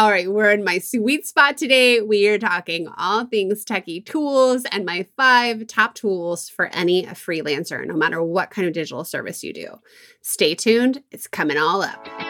All right, we're in my sweet spot today. We are talking all things techie tools and my five top tools for any freelancer, no matter what kind of digital service you do. Stay tuned, it's coming all up.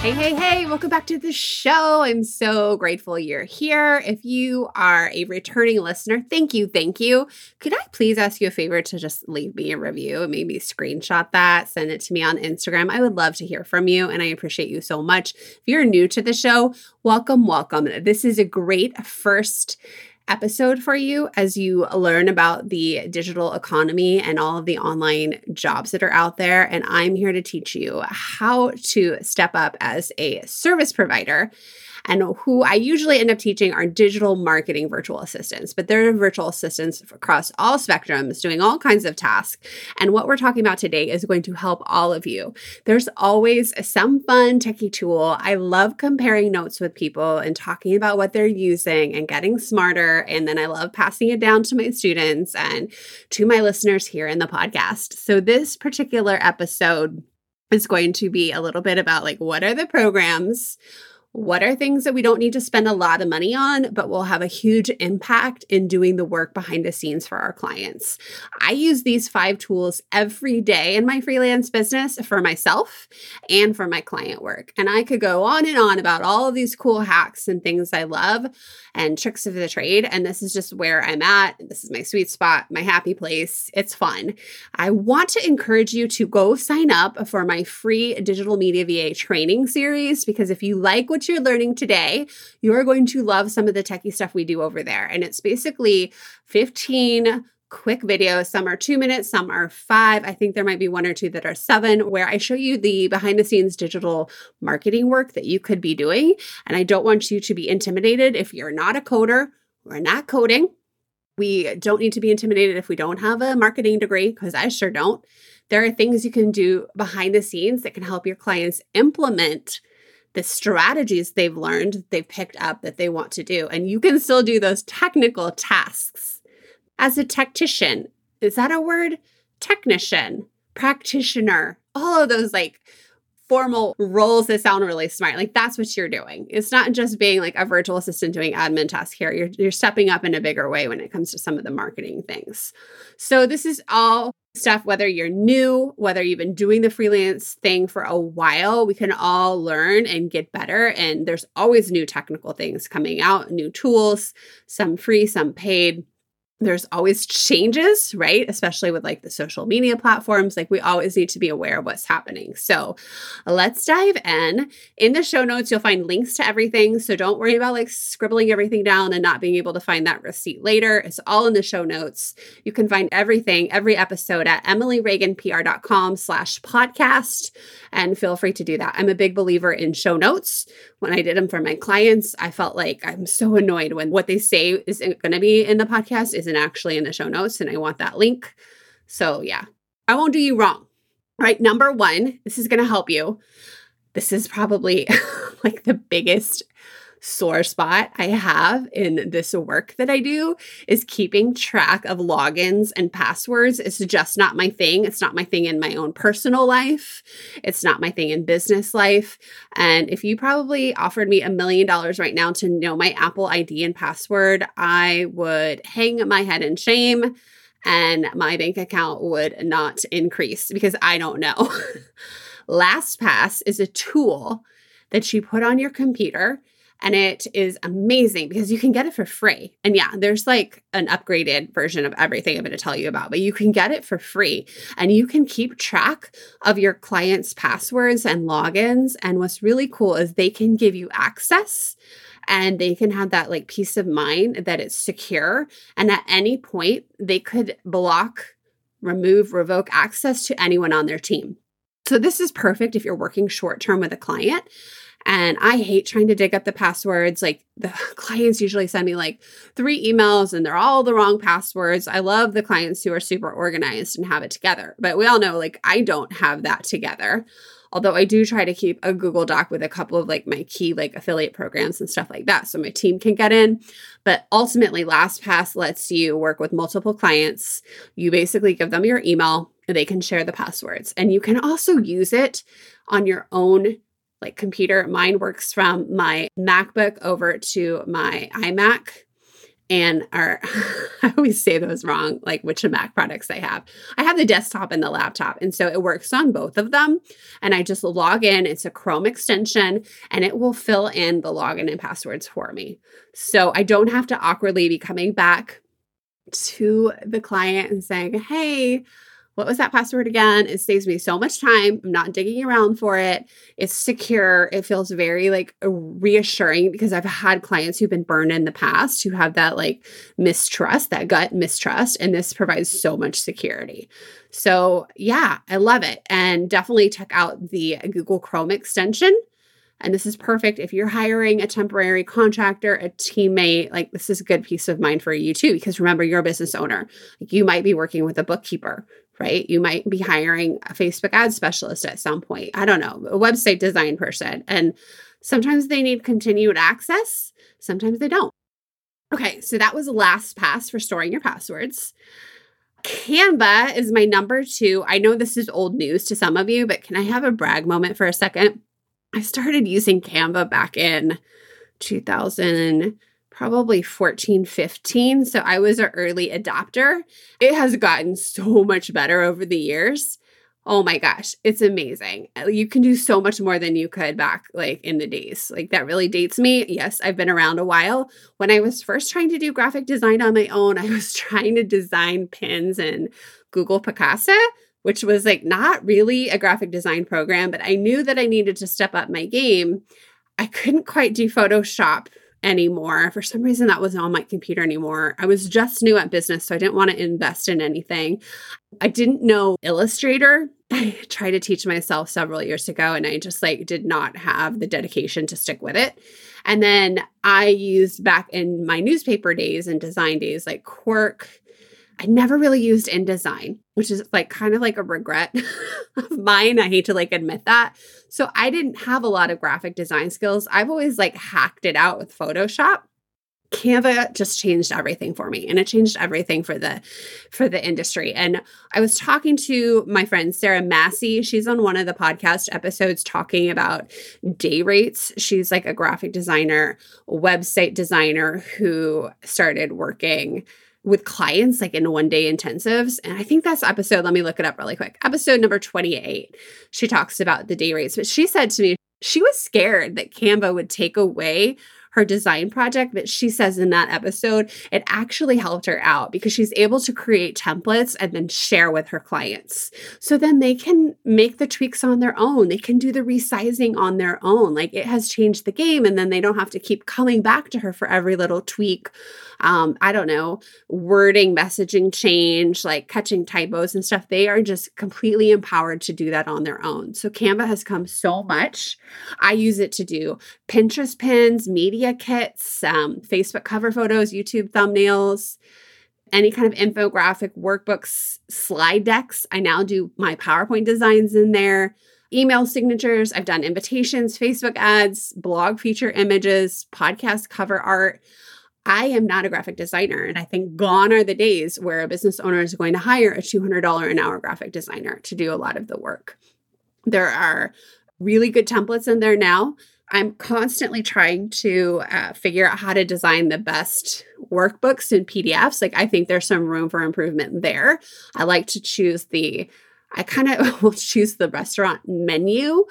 Hey, hey, hey, welcome back to the show. I'm so grateful you're here. If you are a returning listener, thank you, thank you. Could I please ask you a favor to just leave me a review and maybe screenshot that, send it to me on Instagram? I would love to hear from you and I appreciate you so much. If you're new to the show, welcome, welcome. This is a great first episode for you as you learn about the digital economy and all of the online jobs that are out there. And I'm here to teach you how to step up as a service provider and who I usually end up teaching are digital marketing virtual assistants, but they're virtual assistants across all spectrums doing all kinds of tasks. And what we're talking about today is going to help all of you. There's always some fun techie tool. I love comparing notes with people and talking about what they're using and getting smarter. And then I love passing it down to my students and to my listeners here in the podcast. So this particular episode is going to be a little bit about like what are the programs what are things that we don't need to spend a lot of money on, but will have a huge impact in doing the work behind the scenes for our clients? I use these five tools every day in my freelance business for myself and for my client work. And I could go on and on about all of these cool hacks and things I love and tricks of the trade. And this is just where I'm at. This is my sweet spot, my happy place. It's fun. I want to encourage you to go sign up for my free digital media VA training series because if you like what you're learning today, you're going to love some of the techie stuff we do over there. And it's basically 15 quick videos. Some are two minutes, some are five. I think there might be one or two that are seven, where I show you the behind the scenes digital marketing work that you could be doing. And I don't want you to be intimidated if you're not a coder, we're not coding. We don't need to be intimidated if we don't have a marketing degree, because I sure don't. There are things you can do behind the scenes that can help your clients implement the strategies they've learned, they've picked up that they want to do. And you can still do those technical tasks. As a tactician, is that a word? Technician, practitioner, all of those like formal roles that sound really smart. Like that's what you're doing. It's not just being like a virtual assistant doing admin tasks here. You're you're stepping up in a bigger way when it comes to some of the marketing things. So this is all stuff whether you're new, whether you've been doing the freelance thing for a while, we can all learn and get better and there's always new technical things coming out, new tools, some free, some paid there's always changes, right? Especially with like the social media platforms. Like we always need to be aware of what's happening. So let's dive in. In the show notes, you'll find links to everything. So don't worry about like scribbling everything down and not being able to find that receipt later. It's all in the show notes. You can find everything, every episode at emilyreaganpr.com slash podcast. And feel free to do that. I'm a big believer in show notes. When I did them for my clients, I felt like I'm so annoyed when what they say is going to be in the podcast is isn't actually in the show notes and I want that link. So, yeah, I won't do you wrong. Right. Number one, this is going to help you. This is probably like the biggest sore spot I have in this work that I do is keeping track of logins and passwords. It's just not my thing. It's not my thing in my own personal life. It's not my thing in business life. And if you probably offered me a million dollars right now to know my Apple ID and password, I would hang my head in shame and my bank account would not increase because I don't know. LastPass is a tool that you put on your computer and it is amazing because you can get it for free. And yeah, there's like an upgraded version of everything I'm going to tell you about, but you can get it for free and you can keep track of your clients' passwords and logins. And what's really cool is they can give you access and they can have that like peace of mind that it's secure. And at any point, they could block, remove, revoke access to anyone on their team. So, this is perfect if you're working short term with a client And I hate trying to dig up the passwords. Like the clients usually send me like three emails and they're all the wrong passwords. I love the clients who are super organized and have it together. But we all know like I don't have that together. Although I do try to keep a Google Doc with a couple of like my key like affiliate programs and stuff like that so my team can get in. But ultimately, LastPass lets you work with multiple clients. You basically give them your email, they can share the passwords. And you can also use it on your own like computer. Mine works from my MacBook over to my iMac and are I always say those wrong, like which Mac products I have. I have the desktop and the laptop, and so it works on both of them. And I just log in. It's a Chrome extension, and it will fill in the login and passwords for me. So I don't have to awkwardly be coming back to the client and saying, "Hey." What was that password again? It saves me so much time. I'm not digging around for it. It's secure. It feels very like reassuring because I've had clients who've been burned in the past who have that like mistrust, that gut mistrust, and this provides so much security. So, yeah, I love it. And definitely check out the Google Chrome extension. And this is perfect if you're hiring a temporary contractor, a teammate. Like, this is a good peace of mind for you too, because remember, you're a business owner. Like, you might be working with a bookkeeper right? You might be hiring a Facebook ad specialist at some point. I don't know, a website design person. And sometimes they need continued access, sometimes they don't. Okay, so that was LastPass for storing your passwords. Canva is my number two. I know this is old news to some of you, but can I have a brag moment for a second? I started using Canva back in 2000 probably 14, 15. So I was an early adopter. It has gotten so much better over the years. Oh my gosh, it's amazing. You can do so much more than you could back like in the days. Like that really dates me. Yes, I've been around a while. When I was first trying to do graphic design on my own, I was trying to design pins in Google Picasa, which was like not really a graphic design program, but I knew that I needed to step up my game. I couldn't quite do Photoshop anymore. For some reason, that wasn't on my computer anymore. I was just new at business, so I didn't want to invest in anything. I didn't know Illustrator. I tried to teach myself several years ago, and I just like did not have the dedication to stick with it. And then I used back in my newspaper days and design days like Quark I never really used InDesign, which is like kind of like a regret of mine. I hate to like admit that. So I didn't have a lot of graphic design skills. I've always like hacked it out with Photoshop. Canva just changed everything for me and it changed everything for the for the industry. And I was talking to my friend Sarah Massey. She's on one of the podcast episodes talking about day rates. She's like a graphic designer, website designer who started working with clients like in one day intensives. And I think that's episode, let me look it up really quick. Episode number 28. She talks about the day rates, but she said to me, she was scared that Canva would take away her design project, but she says in that episode, it actually helped her out because she's able to create templates and then share with her clients. So then they can make the tweaks on their own. They can do the resizing on their own. Like it has changed the game, and then they don't have to keep coming back to her for every little tweak. Um, I don't know, wording, messaging change, like catching typos and stuff. They are just completely empowered to do that on their own. So Canva has come so much. I use it to do Pinterest pins, media media kits, um, Facebook cover photos, YouTube thumbnails, any kind of infographic workbooks, slide decks. I now do my PowerPoint designs in there, email signatures. I've done invitations, Facebook ads, blog feature images, podcast cover art. I am not a graphic designer. And I think gone are the days where a business owner is going to hire a $200 an hour graphic designer to do a lot of the work. There are really good templates in there now I'm constantly trying to uh, figure out how to design the best workbooks and PDFs. Like, I think there's some room for improvement there. I like to choose the, I kind of will choose the restaurant menu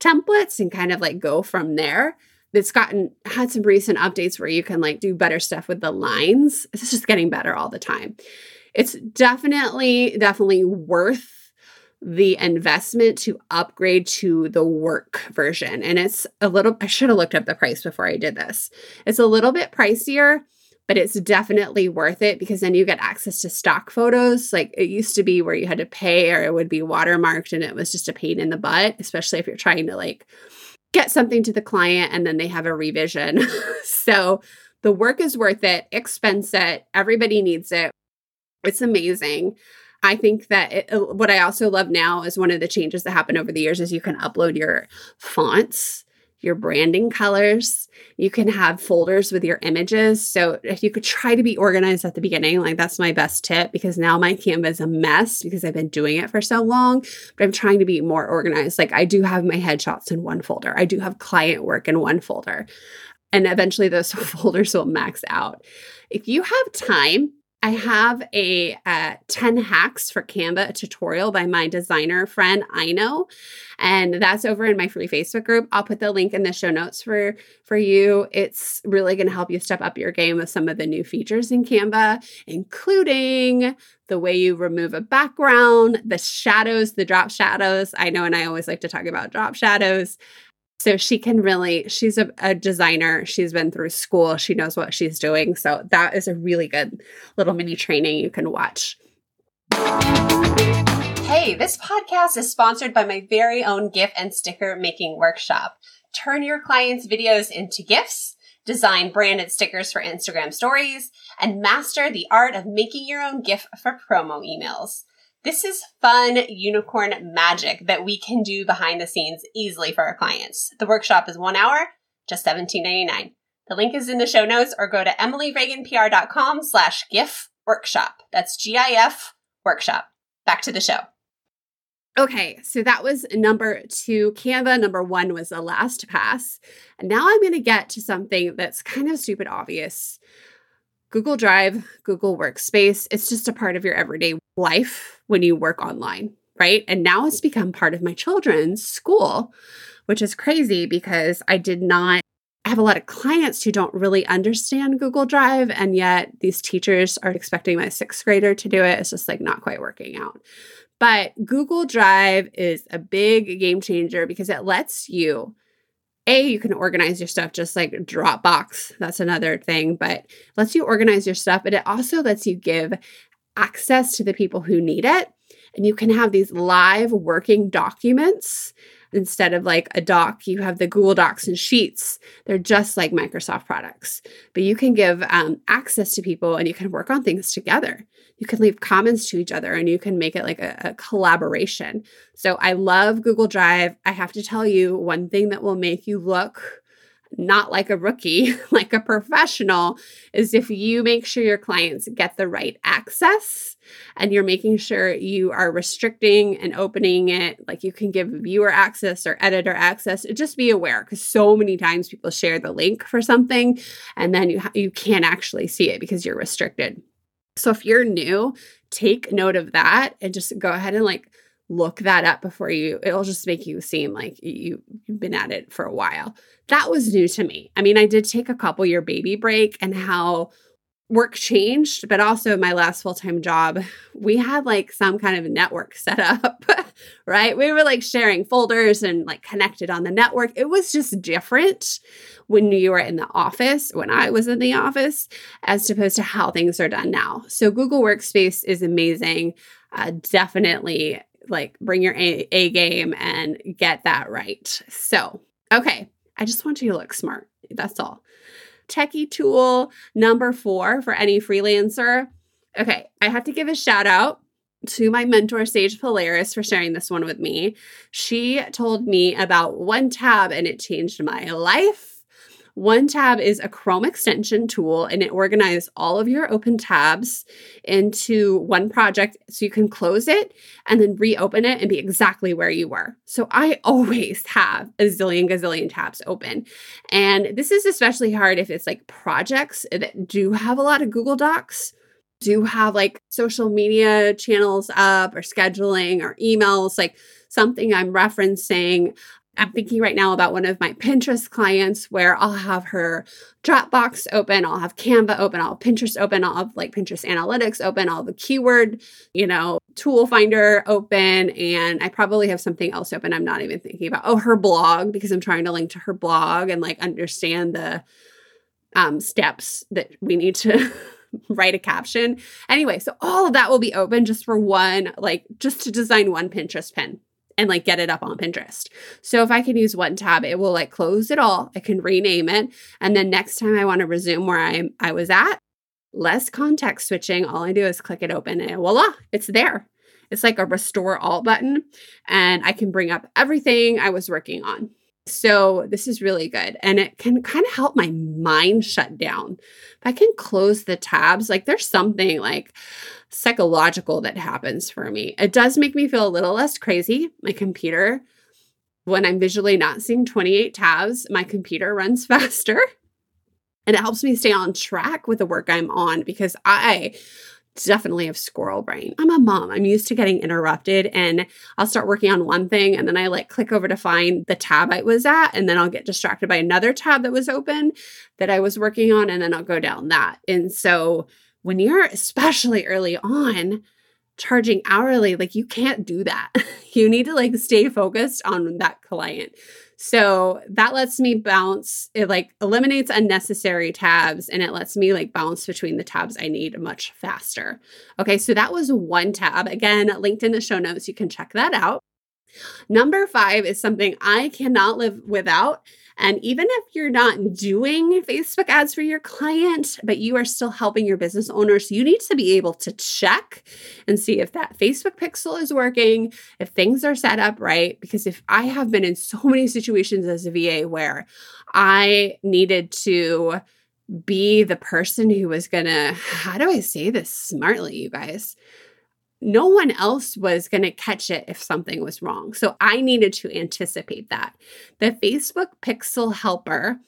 templates and kind of like go from there. It's gotten had some recent updates where you can like do better stuff with the lines. It's just getting better all the time. It's definitely, definitely worth the investment to upgrade to the work version. And it's a little, I should have looked up the price before I did this. It's a little bit pricier, but it's definitely worth it because then you get access to stock photos. Like it used to be where you had to pay or it would be watermarked and it was just a pain in the butt, especially if you're trying to like get something to the client and then they have a revision. so the work is worth it, expense it, everybody needs it. It's amazing. I think that it, uh, what I also love now is one of the changes that happened over the years is you can upload your fonts, your branding colors. You can have folders with your images. So if you could try to be organized at the beginning, like that's my best tip because now my Canva is a mess because I've been doing it for so long, but I'm trying to be more organized. Like I do have my headshots in one folder. I do have client work in one folder. And eventually those folders will max out. If you have time, I have a uh, 10 hacks for Canva tutorial by my designer friend Ino, and that's over in my free Facebook group. I'll put the link in the show notes for for you. It's really going to help you step up your game with some of the new features in Canva, including the way you remove a background, the shadows, the drop shadows. I know, and I always like to talk about drop shadows. So she can really, she's a, a, designer. She's been through school. She knows what she's doing. So that is a really good little mini training you can watch. Hey, this podcast is sponsored by my very own GIF and sticker making workshop. Turn your clients' videos into GIFs, design branded stickers for Instagram stories, and master the art of making your own GIF for promo emails. This is fun unicorn magic that we can do behind the scenes easily for our clients. The workshop is one hour, just $17.99. The link is in the show notes or go to emilyreaganpr.com slash GIF workshop. That's G-I-F workshop. Back to the show. Okay, so that was number two. Canva number one was the LastPass. And now I'm going to get to something that's kind of stupid obvious. Google Drive, Google Workspace, it's just a part of your everyday life when you work online, right? And now it's become part of my children's school, which is crazy because I did not I have a lot of clients who don't really understand Google Drive, and yet these teachers are expecting my sixth grader to do it. It's just like not quite working out. But Google Drive is a big game changer because it lets you a you can organize your stuff just like dropbox. That's another thing but lets you organize your stuff but it also lets you give access to the people who need it. And you can have these live working documents instead of like a doc you have the google docs and sheets. They're just like microsoft products. But you can give um, access to people and you can work on things together. You can leave comments to each other and you can make it like a, a collaboration. So i love google drive. I have to tell you one thing that will make you look not like a rookie, like a professional, is if you make sure your clients get the right access and you're making sure you are restricting and opening it. Like you can give viewer access or editor access. Just be aware because so many times people share the link for something and then you, ha- you can't actually see it because you're restricted. So if you're new, take note of that and just go ahead and like look that up before you it'll just make you seem like you you've been at it for a while. That was new to me. I mean i did take a couple year baby break and how work changed but also my last full-time job we had like some kind of network set up right? We were like sharing folders and like connected on the network. It was just different when you were in the office when i was in the office as opposed to how things are done now. So google workspace is amazing. Uh, definitely like bring your A, A game and get that right. So, okay, I just want you to look smart. That's all. Techie tool number four for any freelancer. Okay, I have to give a shout out to my mentor, Sage Polaris, for sharing this one with me. She told me about OneTab and it changed my life. OneTab is a Chrome extension tool and it organizes all of your open tabs into one project so you can close it and then reopen it and be exactly where you were. So I always have a zillion gazillion tabs open. And this is especially hard if it's like projects that do have a lot of Google Docs do have like social media channels up or scheduling or emails, like something I'm referencing. I'm thinking right now about one of my Pinterest clients where I'll have her Dropbox open, I'll have Canva open, I'll have Pinterest open, I'll have like Pinterest Analytics open, I'll the keyword, you know, tool finder open, and I probably have something else open I'm not even thinking about. Oh, her blog, because I'm trying to link to her blog and like understand the um, steps that we need to write a caption. Anyway, so all of that will be open just for one, like just to design one Pinterest pin and like get it up on Pinterest. So if I can use OneTab, it will like close it all. I can rename it. And then next time I want to resume where I'm, I was at, less context switching. All I do is click it open and voila, it's there. It's like a restore all button, and I can bring up everything I was working on. So this is really good. And it can kind of help my mind shut down. If I can close the tabs, like there's something like psychological that happens for me. It does make me feel a little less crazy. My computer, when I'm visually not seeing 28 tabs, my computer runs faster. And it helps me stay on track with the work I'm on because I definitely have squirrel brain. I'm a mom. I'm used to getting interrupted and I'll start working on one thing and then I like click over to find the tab I was at and then I'll get distracted by another tab that was open that I was working on and then I'll go down that. And so when you're especially early on charging hourly, like you can't do that. you need to like stay focused on that client. So that lets me bounce. It like eliminates unnecessary tabs and it lets me like bounce between the tabs I need much faster. Okay, so that was OneTab. Again, linked in the show notes. You can check that out. Number five is something I cannot live without. And even if you're not doing Facebook ads for your client, but you are still helping your business owners, you need to be able to check and see if that Facebook pixel is working, if things are set up right. Because if I have been in so many situations as a VA where I needed to be the person who was gonna, how do I say this smartly, you guys? No one else was going to catch it if something was wrong. So I needed to anticipate that. The Facebook Pixel Helper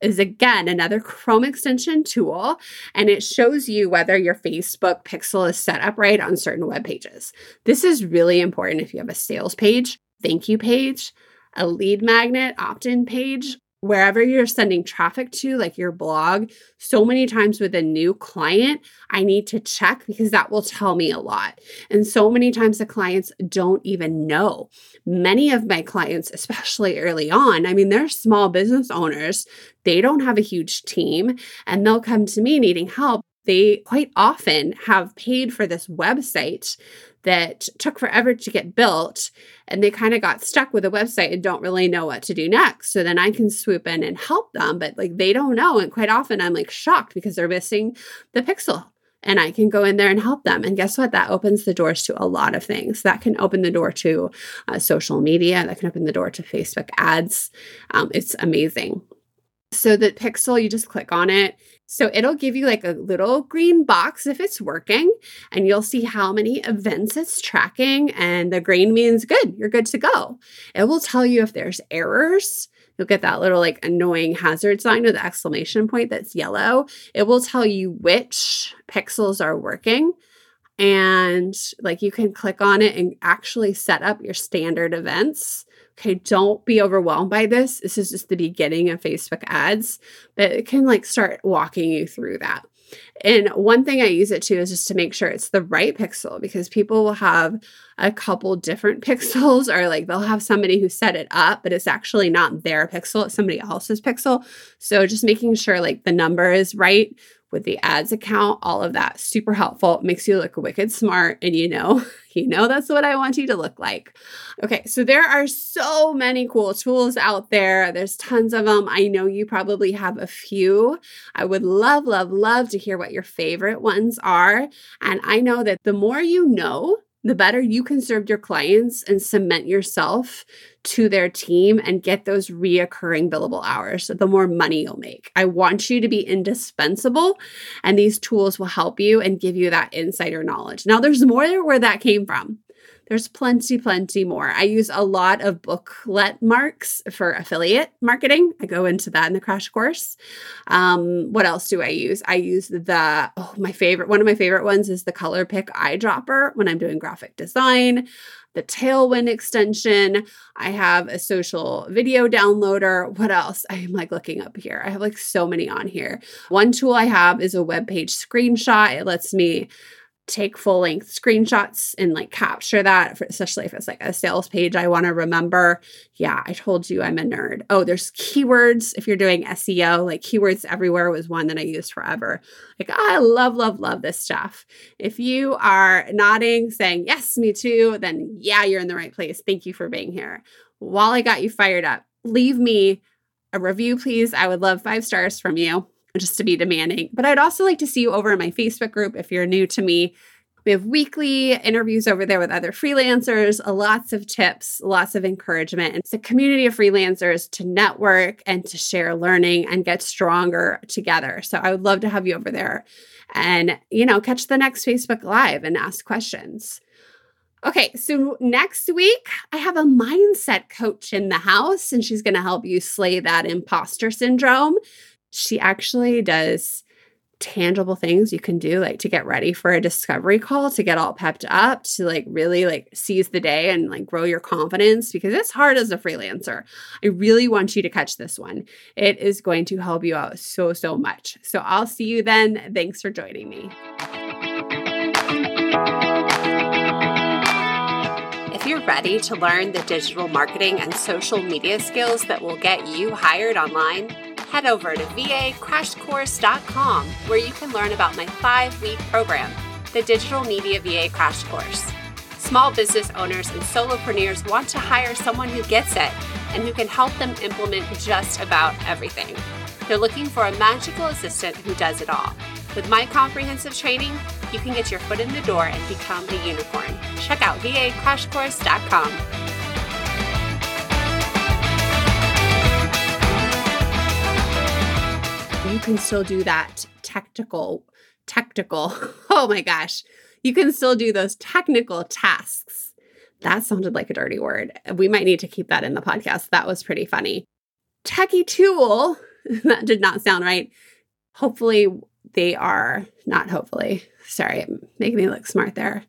is again another Chrome extension tool, and it shows you whether your Facebook pixel is set up right on certain web pages. This is really important if you have a sales page, thank you page, a lead magnet opt in page, wherever you're sending traffic to, like your blog, so many times with a new client, I need to check because that will tell me a lot. And so many times the clients don't even know. Many of my clients, especially early on, I mean, they're small business owners, they don't have a huge team, and they'll come to me needing help. They quite often have paid for this website that took forever to get built and they kind of got stuck with a website and don't really know what to do next. So then I can swoop in and help them, but like they don't know. And quite often I'm like shocked because they're missing the pixel and I can go in there and help them. And guess what? That opens the doors to a lot of things. That can open the door to uh, social media, that can open the door to Facebook ads. Um, it's amazing. So the pixel, you just click on it. So it'll give you like a little green box if it's working, and you'll see how many events it's tracking. And the green means good, you're good to go. It will tell you if there's errors. You'll get that little like annoying hazard sign with the exclamation point that's yellow. It will tell you which pixels are working and like you can click on it and actually set up your standard events. Okay, don't be overwhelmed by this. This is just the beginning of Facebook ads, but it can like start walking you through that. And one thing I use it to is just to make sure it's the right pixel because people will have a couple different pixels or like they'll have somebody who set it up, but it's actually not their pixel, it's somebody else's pixel. So just making sure like the number is right with the ads account, all of that super helpful. makes you look wicked smart and you know, you know that's what I want you to look like. Okay, so there are so many cool tools out there. There's tons of them. I know you probably have a few. I would love love love to hear what your favorite ones are. And I know that the more you know, the better you can serve your clients and cement yourself to their team and get those reoccurring billable hours, the more money you'll make. I want you to be indispensable, and these tools will help you and give you that insider knowledge. Now, there's more where that came from. There's plenty, plenty more. I use a lot of booklet marks for affiliate marketing. I go into that in the crash course. Um, what else do I use? I use the, oh, my favorite, one of my favorite ones is the Color Pick eyedropper when I'm doing graphic design the Tailwind extension. I have a social video downloader. What else? I am like looking up here. I have like so many on here. One tool I have is a web page screenshot. It lets me take full length screenshots and like capture that, especially if it's like a sales page I want to remember. Yeah, I told you I'm a nerd. Oh, there's keywords. If you're doing SEO, like keywords everywhere was one that I used forever. Like, I love, love, love this stuff. If you are nodding, saying, yes, me too, then yeah, you're in the right place. Thank you for being here. While I got you fired up, leave me a review, please. I would love five stars from you just to be demanding. But I'd also like to see you over in my Facebook group if you're new to me. We have weekly interviews over there with other freelancers, uh, lots of tips, lots of encouragement. It's a community of freelancers to network and to share learning and get stronger together. So I would love to have you over there and, you know, catch the next Facebook Live and ask questions. Okay, so next week I have a mindset coach in the house, and she's going to help you slay that imposter syndrome she actually does tangible things you can do like to get ready for a discovery call to get all pepped up to like really like seize the day and like grow your confidence because it's hard as a freelancer. I really want you to catch this one. It is going to help you out so so much. So i'll see you then. Thanks for joining me. If you're ready to learn the digital marketing and social media skills that will get you hired online, head over to vacrashcourse.com where you can learn about my five week program, the Digital Media VA Crash Course. Small business owners and solopreneurs want to hire someone who gets it and who can help them implement just about everything. They're looking for a magical assistant who does it all. With my comprehensive training, you can get your foot in the door and become a unicorn. Check out vacrashcourse.com. you can still do that technical, technical. Oh my gosh. You can still do those technical tasks. That sounded like a dirty word. We might need to keep that in the podcast. That was pretty funny. Techie tool. That did not sound right. Hopefully, they are not hopefully. Sorry, making me look smart there.